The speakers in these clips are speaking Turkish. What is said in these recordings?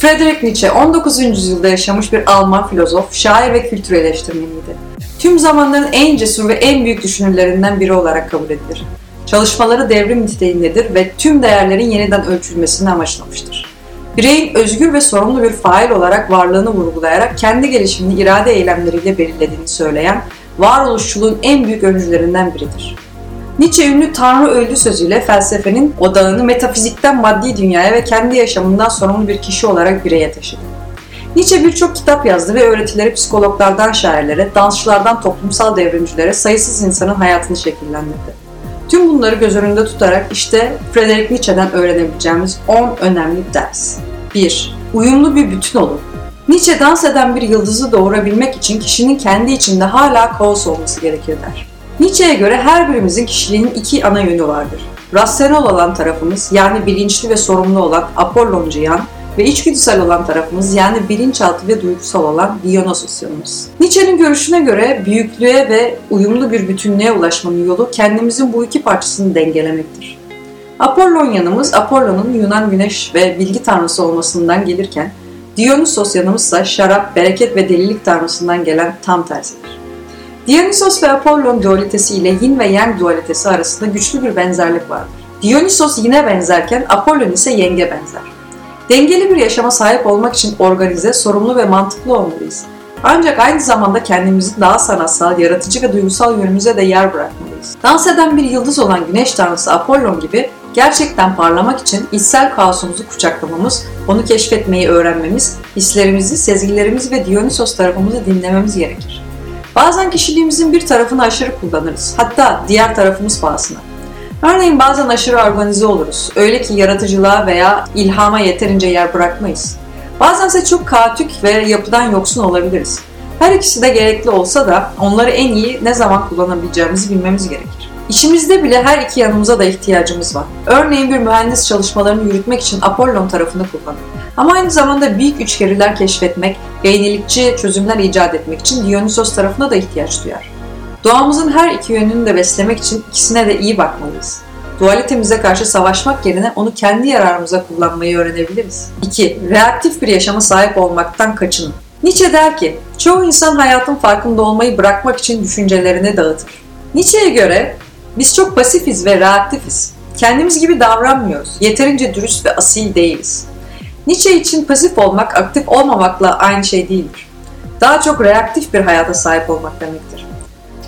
Friedrich Nietzsche 19. yüzyılda yaşamış bir Alman filozof, şair ve kültür eleştirmeniydi. Tüm zamanların en cesur ve en büyük düşünürlerinden biri olarak kabul edilir. Çalışmaları devrim niteliğindedir ve tüm değerlerin yeniden ölçülmesini amaçlamıştır. Bireyin özgür ve sorumlu bir fail olarak varlığını vurgulayarak kendi gelişimini irade eylemleriyle belirlediğini söyleyen varoluşçuluğun en büyük öncülerinden biridir. Nietzsche ünlü Tanrı öldü sözüyle felsefenin odağını metafizikten maddi dünyaya ve kendi yaşamından sorumlu bir kişi olarak bireye taşıdı. Nietzsche birçok kitap yazdı ve öğretileri psikologlardan şairlere, dansçılardan toplumsal devrimcilere sayısız insanın hayatını şekillendirdi. Tüm bunları göz önünde tutarak işte Friedrich Nietzsche'den öğrenebileceğimiz 10 önemli ders. 1. Uyumlu bir bütün olun. Nietzsche dans eden bir yıldızı doğurabilmek için kişinin kendi içinde hala kaos olması gerekir der. Nietzsche'ye göre her birimizin kişiliğinin iki ana yönü vardır. Rasyonel olan tarafımız yani bilinçli ve sorumlu olan Apolloncu yan ve içgüdüsel olan tarafımız yani bilinçaltı ve duygusal olan Dionysos yanımız. Nietzsche'nin görüşüne göre büyüklüğe ve uyumlu bir bütünlüğe ulaşmanın yolu kendimizin bu iki parçasını dengelemektir. Apollon yanımız Apollon'un Yunan güneş ve bilgi tanrısı olmasından gelirken Dionysos yanımızsa şarap, bereket ve delilik tanrısından gelen tam tersidir. Dionysos ve Apollon dualitesi ile yin ve yang dualitesi arasında güçlü bir benzerlik vardır. Dionysos yine benzerken Apollon ise yenge benzer. Dengeli bir yaşama sahip olmak için organize, sorumlu ve mantıklı olmalıyız. Ancak aynı zamanda kendimizin daha sanatsal, yaratıcı ve duygusal yönümüze de yer bırakmalıyız. Dans eden bir yıldız olan güneş tanrısı Apollon gibi gerçekten parlamak için içsel kaosumuzu kucaklamamız, onu keşfetmeyi öğrenmemiz, hislerimizi, sezgilerimizi ve Dionysos tarafımızı dinlememiz gerekir. Bazen kişiliğimizin bir tarafını aşırı kullanırız. Hatta diğer tarafımız pahasına. Örneğin bazen aşırı organize oluruz. Öyle ki yaratıcılığa veya ilhama yeterince yer bırakmayız. Bazense çok kaotik ve yapıdan yoksun olabiliriz. Her ikisi de gerekli olsa da onları en iyi ne zaman kullanabileceğimizi bilmemiz gerekir. İşimizde bile her iki yanımıza da ihtiyacımız var. Örneğin bir mühendis çalışmalarını yürütmek için Apollon tarafını kullanır. Ama aynı zamanda büyük üçgeriler keşfetmek yenilikçi çözümler icat etmek için Dionysos tarafına da ihtiyaç duyar. Doğamızın her iki yönünü de beslemek için ikisine de iyi bakmalıyız. Dualitemize karşı savaşmak yerine onu kendi yararımıza kullanmayı öğrenebiliriz. 2. Reaktif bir yaşama sahip olmaktan kaçının. Nietzsche der ki, çoğu insan hayatın farkında olmayı bırakmak için düşüncelerini dağıtır. Nietzsche'ye göre biz çok pasifiz ve reaktifiz. Kendimiz gibi davranmıyoruz. Yeterince dürüst ve asil değiliz. Nietzsche için pasif olmak aktif olmamakla aynı şey değildir. Daha çok reaktif bir hayata sahip olmak demektir.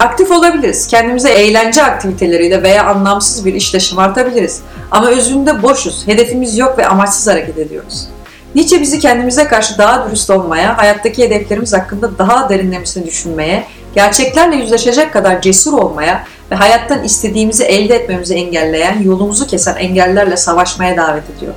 Aktif olabiliriz. Kendimize eğlence aktiviteleriyle veya anlamsız bir işle şımartabiliriz. Ama özünde boşuz, hedefimiz yok ve amaçsız hareket ediyoruz. Nietzsche bizi kendimize karşı daha dürüst olmaya, hayattaki hedeflerimiz hakkında daha derinlemesine düşünmeye, gerçeklerle yüzleşecek kadar cesur olmaya ve hayattan istediğimizi elde etmemizi engelleyen, yolumuzu kesen engellerle savaşmaya davet ediyor.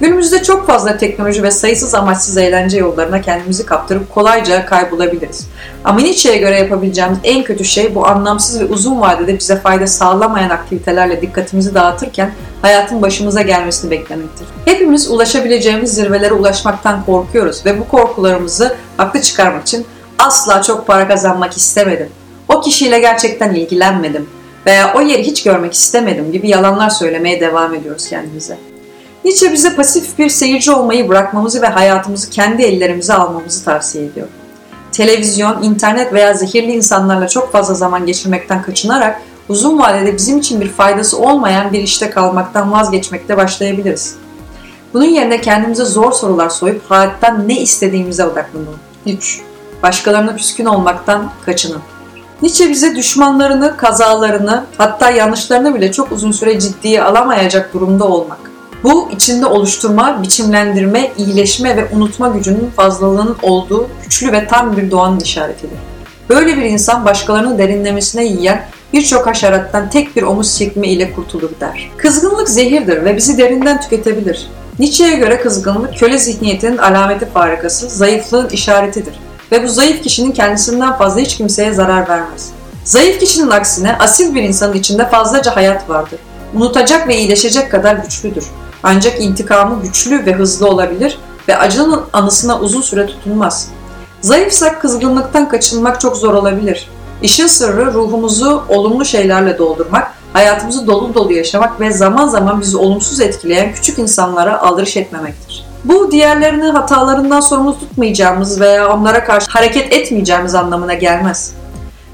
Günümüzde çok fazla teknoloji ve sayısız amaçsız eğlence yollarına kendimizi kaptırıp kolayca kaybolabiliriz. Ama Nietzsche'ye göre yapabileceğimiz en kötü şey bu anlamsız ve uzun vadede bize fayda sağlamayan aktivitelerle dikkatimizi dağıtırken hayatın başımıza gelmesini beklemektir. Hepimiz ulaşabileceğimiz zirvelere ulaşmaktan korkuyoruz ve bu korkularımızı haklı çıkarmak için asla çok para kazanmak istemedim. O kişiyle gerçekten ilgilenmedim veya o yeri hiç görmek istemedim gibi yalanlar söylemeye devam ediyoruz kendimize. Nietzsche bize pasif bir seyirci olmayı bırakmamızı ve hayatımızı kendi ellerimize almamızı tavsiye ediyor. Televizyon, internet veya zehirli insanlarla çok fazla zaman geçirmekten kaçınarak uzun vadede bizim için bir faydası olmayan bir işte kalmaktan vazgeçmekte başlayabiliriz. Bunun yerine kendimize zor sorular soyup hayattan ne istediğimize odaklanalım. 3. Başkalarına küskün olmaktan kaçının. Nietzsche bize düşmanlarını, kazalarını, hatta yanlışlarını bile çok uzun süre ciddiye alamayacak durumda olmak, bu içinde oluşturma, biçimlendirme, iyileşme ve unutma gücünün fazlalığının olduğu güçlü ve tam bir doğanın işaretidir. Böyle bir insan başkalarının derinlemesine yiyen birçok haşerattan tek bir omuz çekme ile kurtulur der. Kızgınlık zehirdir ve bizi derinden tüketebilir. Nietzsche'ye göre kızgınlık köle zihniyetinin alameti farikası, zayıflığın işaretidir. Ve bu zayıf kişinin kendisinden fazla hiç kimseye zarar vermez. Zayıf kişinin aksine asil bir insanın içinde fazlaca hayat vardır. Unutacak ve iyileşecek kadar güçlüdür. Ancak intikamı güçlü ve hızlı olabilir ve acının anısına uzun süre tutunmaz. Zayıfsak kızgınlıktan kaçınmak çok zor olabilir. İşin sırrı ruhumuzu olumlu şeylerle doldurmak, hayatımızı dolu dolu yaşamak ve zaman zaman bizi olumsuz etkileyen küçük insanlara aldırış etmemektir. Bu diğerlerini hatalarından sorumlu tutmayacağımız veya onlara karşı hareket etmeyeceğimiz anlamına gelmez.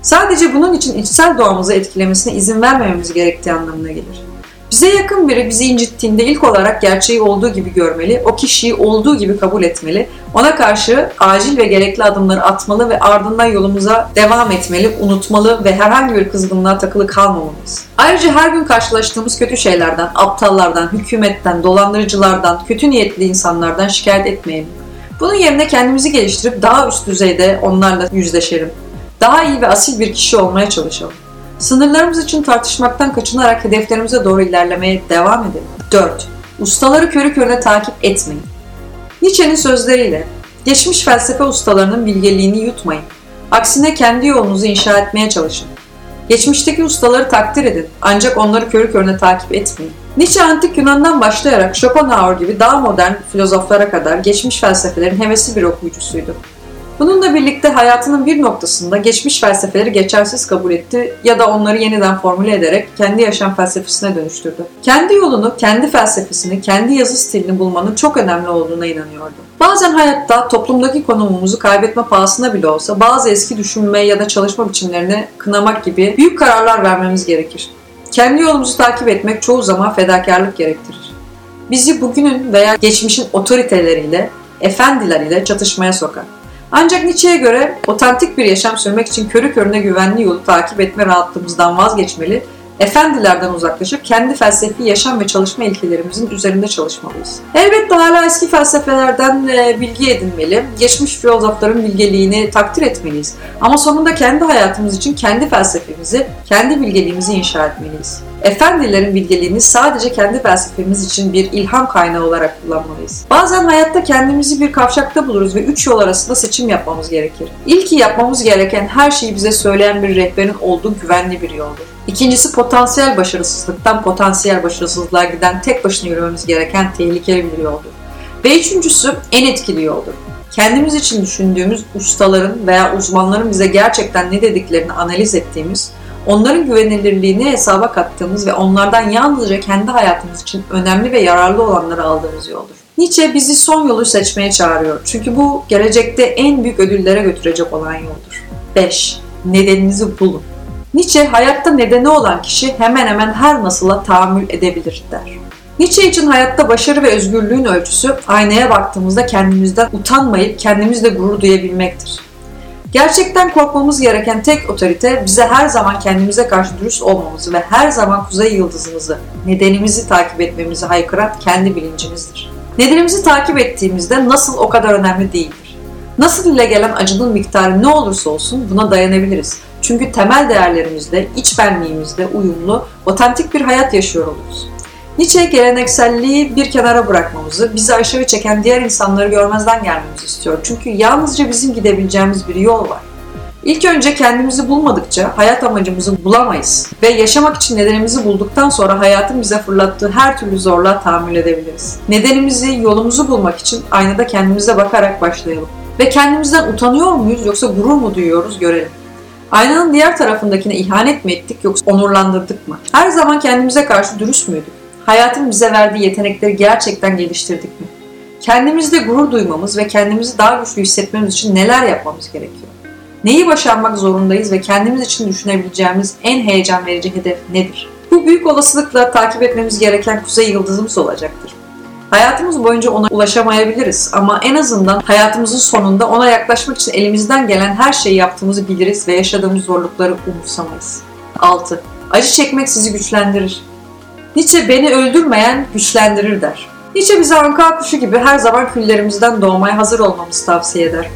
Sadece bunun için içsel doğamızı etkilemesine izin vermememiz gerektiği anlamına gelir. Bize yakın biri bizi incittiğinde ilk olarak gerçeği olduğu gibi görmeli, o kişiyi olduğu gibi kabul etmeli, ona karşı acil ve gerekli adımları atmalı ve ardından yolumuza devam etmeli, unutmalı ve herhangi bir kızgınlığa takılı kalmamalıyız. Ayrıca her gün karşılaştığımız kötü şeylerden, aptallardan, hükümetten, dolandırıcılardan, kötü niyetli insanlardan şikayet etmeyelim. Bunun yerine kendimizi geliştirip daha üst düzeyde onlarla yüzleşelim. Daha iyi ve asil bir kişi olmaya çalışalım. Sınırlarımız için tartışmaktan kaçınarak hedeflerimize doğru ilerlemeye devam edelim. 4. Ustaları körü körüne takip etmeyin. Nietzsche'nin sözleriyle, geçmiş felsefe ustalarının bilgeliğini yutmayın. Aksine kendi yolunuzu inşa etmeye çalışın. Geçmişteki ustaları takdir edin ancak onları körü körüne takip etmeyin. Nietzsche antik Yunan'dan başlayarak Schopenhauer gibi daha modern filozoflara kadar geçmiş felsefelerin hevesli bir okuyucusuydu. Bununla birlikte hayatının bir noktasında geçmiş felsefeleri geçersiz kabul etti ya da onları yeniden formüle ederek kendi yaşam felsefesine dönüştürdü. Kendi yolunu, kendi felsefesini, kendi yazı stilini bulmanın çok önemli olduğuna inanıyordu. Bazen hayatta toplumdaki konumumuzu kaybetme pahasına bile olsa bazı eski düşünme ya da çalışma biçimlerini kınamak gibi büyük kararlar vermemiz gerekir. Kendi yolumuzu takip etmek çoğu zaman fedakarlık gerektirir. Bizi bugünün veya geçmişin otoriteleriyle, efendileriyle çatışmaya sokar. Ancak Nietzsche'ye göre otantik bir yaşam sürmek için körü körüne güvenli yolu takip etme rahatlığımızdan vazgeçmeli, efendilerden uzaklaşıp kendi felsefi yaşam ve çalışma ilkelerimizin üzerinde çalışmalıyız. Elbette hala eski felsefelerden e, bilgi edinmeli, geçmiş filozofların bilgeliğini takdir etmeliyiz. Ama sonunda kendi hayatımız için kendi felsefemizi, kendi bilgeliğimizi inşa etmeliyiz. Efendilerin bilgeliğini sadece kendi felsefemiz için bir ilham kaynağı olarak kullanmalıyız. Bazen hayatta kendimizi bir kavşakta buluruz ve üç yol arasında seçim yapmamız gerekir. İlki yapmamız gereken her şeyi bize söyleyen bir rehberin olduğu güvenli bir yoldur. İkincisi potansiyel başarısızlıktan potansiyel başarısızlığa giden tek başına yürümemiz gereken tehlikeli bir yoldur. Ve üçüncüsü en etkili yoldur. Kendimiz için düşündüğümüz ustaların veya uzmanların bize gerçekten ne dediklerini analiz ettiğimiz, onların güvenilirliğini hesaba kattığımız ve onlardan yalnızca kendi hayatımız için önemli ve yararlı olanları aldığımız yoldur. Nietzsche bizi son yolu seçmeye çağırıyor. Çünkü bu gelecekte en büyük ödüllere götürecek olan yoldur. 5. Nedeninizi bulun. Nietzsche hayatta nedeni olan kişi hemen hemen her nasıla tahammül edebilir der. Nietzsche için hayatta başarı ve özgürlüğün ölçüsü aynaya baktığımızda kendimizden utanmayıp kendimizle gurur duyabilmektir. Gerçekten korkmamız gereken tek otorite bize her zaman kendimize karşı dürüst olmamızı ve her zaman kuzey yıldızımızı, nedenimizi takip etmemizi haykıran kendi bilincimizdir. Nedenimizi takip ettiğimizde nasıl o kadar önemli değildir. Nasıl ile gelen acının miktarı ne olursa olsun buna dayanabiliriz. Çünkü temel değerlerimizde, iç benliğimizde uyumlu, otantik bir hayat yaşıyor oluruz. Nietzsche gelenekselliği bir kenara bırakmamızı, bizi aşağı çeken diğer insanları görmezden gelmemizi istiyor. Çünkü yalnızca bizim gidebileceğimiz bir yol var. İlk önce kendimizi bulmadıkça hayat amacımızı bulamayız ve yaşamak için nedenimizi bulduktan sonra hayatın bize fırlattığı her türlü zorluğa tahammül edebiliriz. Nedenimizi, yolumuzu bulmak için aynada kendimize bakarak başlayalım. Ve kendimizden utanıyor muyuz yoksa gurur mu duyuyoruz görelim. Aynanın diğer tarafındakine ihanet mi ettik yoksa onurlandırdık mı? Her zaman kendimize karşı dürüst müydük? Hayatın bize verdiği yetenekleri gerçekten geliştirdik mi? Kendimizde gurur duymamız ve kendimizi daha güçlü hissetmemiz için neler yapmamız gerekiyor? Neyi başarmak zorundayız ve kendimiz için düşünebileceğimiz en heyecan verici hedef nedir? Bu büyük olasılıkla takip etmemiz gereken kuzey yıldızımız olacaktır. Hayatımız boyunca ona ulaşamayabiliriz ama en azından hayatımızın sonunda ona yaklaşmak için elimizden gelen her şeyi yaptığımızı biliriz ve yaşadığımız zorlukları umursamayız. 6. Acı çekmek sizi güçlendirir. Nietzsche beni öldürmeyen güçlendirir der. Nietzsche bize anka kuşu gibi her zaman küllerimizden doğmaya hazır olmamızı tavsiye eder.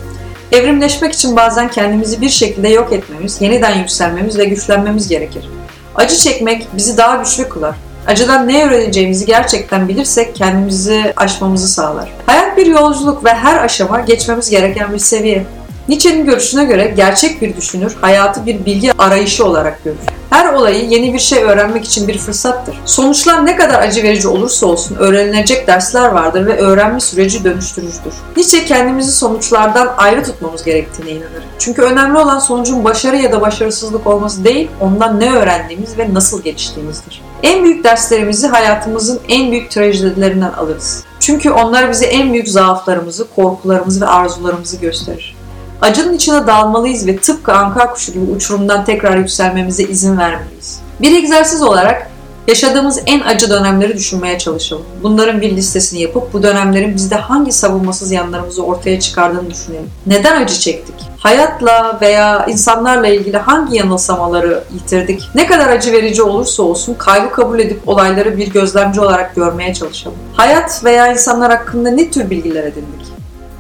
Evrimleşmek için bazen kendimizi bir şekilde yok etmemiz, yeniden yükselmemiz ve güçlenmemiz gerekir. Acı çekmek bizi daha güçlü kılar. Acıdan ne öğreneceğimizi gerçekten bilirsek kendimizi aşmamızı sağlar. Hayat bir yolculuk ve her aşama geçmemiz gereken bir seviye. Nietzsche'nin görüşüne göre gerçek bir düşünür hayatı bir bilgi arayışı olarak görür. Her olayı yeni bir şey öğrenmek için bir fırsattır. Sonuçlar ne kadar acı verici olursa olsun öğrenilecek dersler vardır ve öğrenme süreci dönüştürücüdür. Nietzsche kendimizi sonuçlardan ayrı tutmamız gerektiğine inanır. Çünkü önemli olan sonucun başarı ya da başarısızlık olması değil, ondan ne öğrendiğimiz ve nasıl geliştiğimizdir. En büyük derslerimizi hayatımızın en büyük trajedilerinden alırız. Çünkü onlar bize en büyük zaaflarımızı, korkularımızı ve arzularımızı gösterir. Acının içine dalmalıyız ve tıpkı anka kuşu gibi uçurumdan tekrar yükselmemize izin vermeliyiz. Bir egzersiz olarak yaşadığımız en acı dönemleri düşünmeye çalışalım. Bunların bir listesini yapıp bu dönemlerin bizde hangi savunmasız yanlarımızı ortaya çıkardığını düşünelim. Neden acı çektik? Hayatla veya insanlarla ilgili hangi yanılsamaları yitirdik? Ne kadar acı verici olursa olsun kaybı kabul edip olayları bir gözlemci olarak görmeye çalışalım. Hayat veya insanlar hakkında ne tür bilgiler edindik?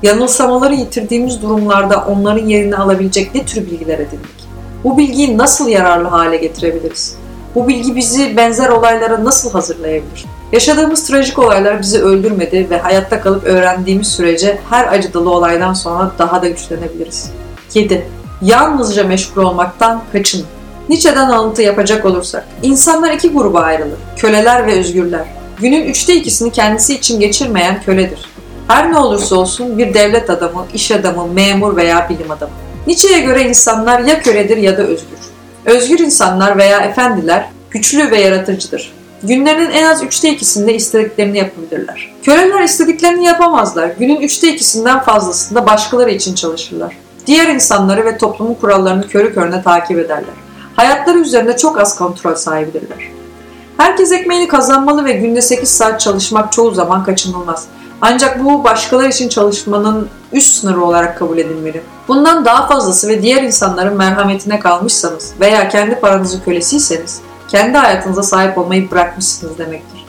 Yanılsamaları yitirdiğimiz durumlarda onların yerini alabilecek ne tür bilgiler edindik? Bu bilgiyi nasıl yararlı hale getirebiliriz? Bu bilgi bizi benzer olaylara nasıl hazırlayabilir? Yaşadığımız trajik olaylar bizi öldürmedi ve hayatta kalıp öğrendiğimiz sürece her acıdalı olaydan sonra daha da güçlenebiliriz. 7. Yalnızca meşgul olmaktan kaçın. Nietzsche'den alıntı yapacak olursak, insanlar iki gruba ayrılır. Köleler ve özgürler. Günün üçte ikisini kendisi için geçirmeyen köledir. Her ne olursa olsun bir devlet adamı, iş adamı, memur veya bilim adamı. Nietzsche'ye göre insanlar ya köledir ya da özgür. Özgür insanlar veya efendiler güçlü ve yaratıcıdır. Günlerinin en az üçte ikisinde istediklerini yapabilirler. Köleler istediklerini yapamazlar. Günün üçte ikisinden fazlasında başkaları için çalışırlar. Diğer insanları ve toplumun kurallarını körü körüne takip ederler. Hayatları üzerinde çok az kontrol sahibidirler. Herkes ekmeğini kazanmalı ve günde 8 saat çalışmak çoğu zaman kaçınılmaz. Ancak bu başkaları için çalışmanın üst sınırı olarak kabul edilmeli. Bundan daha fazlası ve diğer insanların merhametine kalmışsanız veya kendi paranızın kölesiyseniz kendi hayatınıza sahip olmayı bırakmışsınız demektir.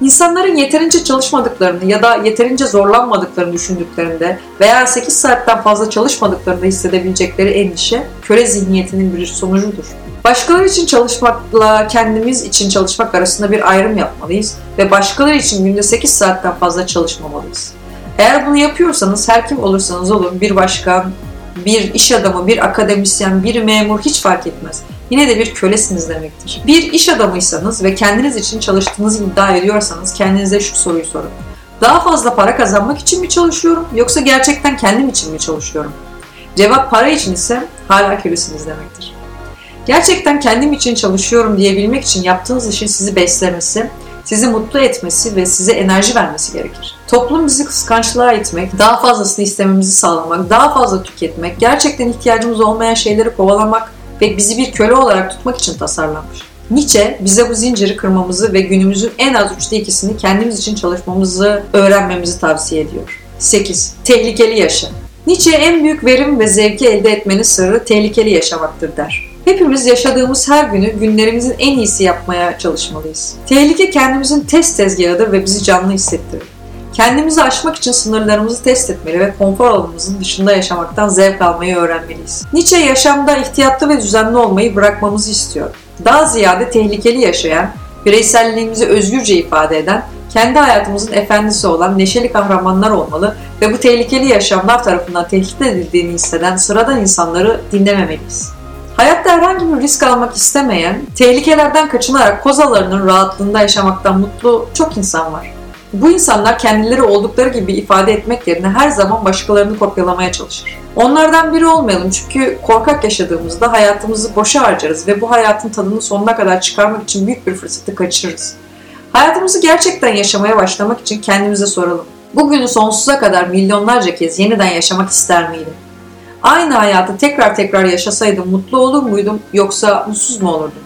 İnsanların yeterince çalışmadıklarını ya da yeterince zorlanmadıklarını düşündüklerinde veya 8 saatten fazla çalışmadıklarında hissedebilecekleri endişe köle zihniyetinin bir sonucudur. Başkaları için çalışmakla kendimiz için çalışmak arasında bir ayrım yapmalıyız ve başkaları için günde 8 saatten fazla çalışmamalıyız. Eğer bunu yapıyorsanız her kim olursanız olun bir başkan, bir iş adamı, bir akademisyen, bir memur hiç fark etmez. Yine de bir kölesiniz demektir. Bir iş adamıysanız ve kendiniz için çalıştığınızı iddia ediyorsanız kendinize şu soruyu sorun. Daha fazla para kazanmak için mi çalışıyorum yoksa gerçekten kendim için mi çalışıyorum? Cevap para için ise hala kölesiniz demektir. Gerçekten kendim için çalışıyorum diyebilmek için yaptığınız işin sizi beslemesi, sizi mutlu etmesi ve size enerji vermesi gerekir. Toplum bizi kıskançlığa itmek, daha fazlasını istememizi sağlamak, daha fazla tüketmek, gerçekten ihtiyacımız olmayan şeyleri kovalamak ve bizi bir köle olarak tutmak için tasarlanmış. Nietzsche bize bu zinciri kırmamızı ve günümüzün en az üçte ikisini kendimiz için çalışmamızı öğrenmemizi tavsiye ediyor. 8. Tehlikeli yaşa. Nietzsche en büyük verim ve zevki elde etmenin sırrı tehlikeli yaşamaktır der. Hepimiz yaşadığımız her günü günlerimizin en iyisi yapmaya çalışmalıyız. Tehlike kendimizin test tezgahıdır ve bizi canlı hissettirir. Kendimizi aşmak için sınırlarımızı test etmeli ve konfor alanımızın dışında yaşamaktan zevk almayı öğrenmeliyiz. Nietzsche yaşamda ihtiyatlı ve düzenli olmayı bırakmamızı istiyor. Daha ziyade tehlikeli yaşayan, bireyselliğimizi özgürce ifade eden, kendi hayatımızın efendisi olan neşeli kahramanlar olmalı ve bu tehlikeli yaşamlar tarafından tehdit edildiğini hisseden sıradan insanları dinlememeliyiz. Hayatta herhangi bir risk almak istemeyen, tehlikelerden kaçınarak kozalarının rahatlığında yaşamaktan mutlu çok insan var. Bu insanlar kendileri oldukları gibi ifade etmek yerine her zaman başkalarını kopyalamaya çalışır. Onlardan biri olmayalım çünkü korkak yaşadığımızda hayatımızı boşa harcarız ve bu hayatın tadını sonuna kadar çıkarmak için büyük bir fırsatı kaçırırız. Hayatımızı gerçekten yaşamaya başlamak için kendimize soralım. Bugünü sonsuza kadar milyonlarca kez yeniden yaşamak ister miydim? Aynı hayatı tekrar tekrar yaşasaydım mutlu olur muydum yoksa mutsuz mu olurdum?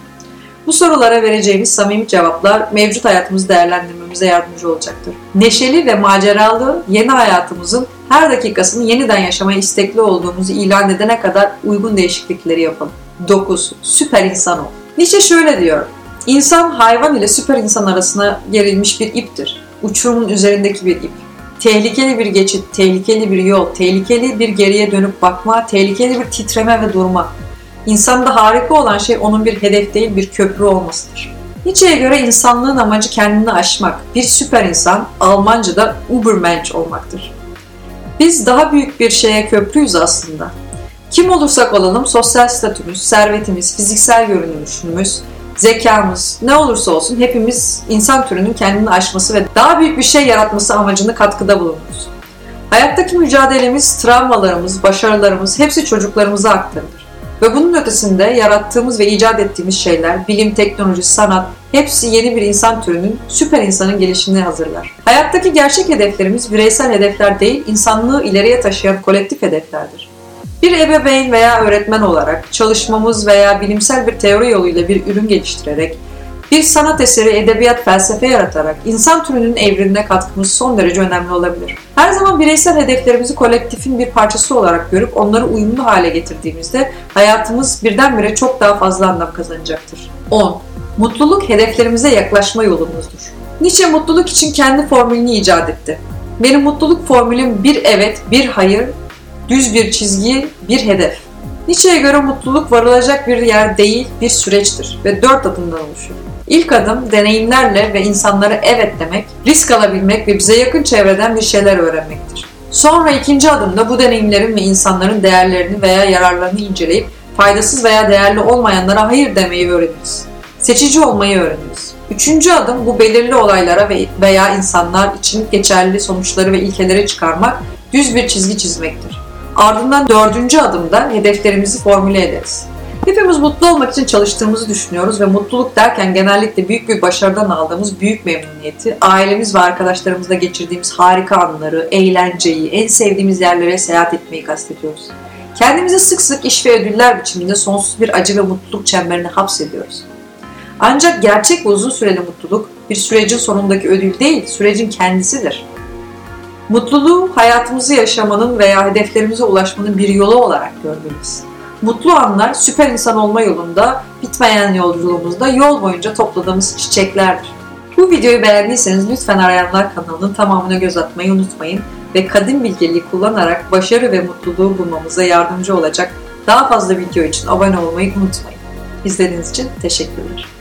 Bu sorulara vereceğimiz samimi cevaplar mevcut hayatımızı değerlendirmemize yardımcı olacaktır. Neşeli ve maceralı yeni hayatımızın her dakikasını yeniden yaşamaya istekli olduğumuzu ilan edene kadar uygun değişiklikleri yapalım. 9. Süper insan ol. Nietzsche şöyle diyor. İnsan hayvan ile süper insan arasına gerilmiş bir iptir. Uçurumun üzerindeki bir ip. Tehlikeli bir geçit, tehlikeli bir yol, tehlikeli bir geriye dönüp bakma, tehlikeli bir titreme ve durma. İnsanda harika olan şey onun bir hedef değil bir köprü olmasıdır. Nietzsche'ye göre insanlığın amacı kendini aşmak. Bir süper insan Almanca'da Übermensch olmaktır. Biz daha büyük bir şeye köprüyüz aslında. Kim olursak olalım sosyal statümüz, servetimiz, fiziksel görünüşümüz, zekamız ne olursa olsun hepimiz insan türünün kendini aşması ve daha büyük bir şey yaratması amacını katkıda bulunuruz. Hayattaki mücadelemiz, travmalarımız, başarılarımız hepsi çocuklarımıza aktarılır. Ve bunun ötesinde yarattığımız ve icat ettiğimiz şeyler, bilim, teknoloji, sanat hepsi yeni bir insan türünün, süper insanın gelişimini hazırlar. Hayattaki gerçek hedeflerimiz bireysel hedefler değil, insanlığı ileriye taşıyan kolektif hedeflerdir. Bir ebeveyn veya öğretmen olarak çalışmamız veya bilimsel bir teori yoluyla bir ürün geliştirerek, bir sanat eseri, edebiyat, felsefe yaratarak insan türünün evrimine katkımız son derece önemli olabilir. Her zaman bireysel hedeflerimizi kolektifin bir parçası olarak görüp onları uyumlu hale getirdiğimizde hayatımız birdenbire çok daha fazla anlam kazanacaktır. 10. Mutluluk hedeflerimize yaklaşma yolumuzdur. Nietzsche mutluluk için kendi formülünü icat etti. Benim mutluluk formülüm bir evet, bir hayır, düz bir çizgi, bir hedef. Nietzsche'ye göre mutluluk varılacak bir yer değil, bir süreçtir ve dört adımdan oluşur. İlk adım deneyimlerle ve insanlara evet demek, risk alabilmek ve bize yakın çevreden bir şeyler öğrenmektir. Sonra ikinci adımda bu deneyimlerin ve insanların değerlerini veya yararlarını inceleyip faydasız veya değerli olmayanlara hayır demeyi öğreniriz. Seçici olmayı öğreniriz. Üçüncü adım bu belirli olaylara veya insanlar için geçerli sonuçları ve ilkeleri çıkarmak, düz bir çizgi çizmektir. Ardından dördüncü adımda hedeflerimizi formüle ederiz. Hepimiz mutlu olmak için çalıştığımızı düşünüyoruz ve mutluluk derken genellikle büyük bir başarıdan aldığımız büyük memnuniyeti, ailemiz ve arkadaşlarımızla geçirdiğimiz harika anları, eğlenceyi, en sevdiğimiz yerlere seyahat etmeyi kastediyoruz. Kendimizi sık sık iş ve ödüller biçiminde sonsuz bir acı ve mutluluk çemberine hapsediyoruz. Ancak gerçek ve uzun süreli mutluluk bir sürecin sonundaki ödül değil, sürecin kendisidir. Mutluluğu hayatımızı yaşamanın veya hedeflerimize ulaşmanın bir yolu olarak görmeliyiz. Mutlu anlar süper insan olma yolunda, bitmeyen yolculuğumuzda yol boyunca topladığımız çiçeklerdir. Bu videoyu beğendiyseniz lütfen Arayanlar kanalının tamamına göz atmayı unutmayın ve kadim bilgeliği kullanarak başarı ve mutluluğu bulmamıza yardımcı olacak daha fazla video için abone olmayı unutmayın. İzlediğiniz için teşekkürler.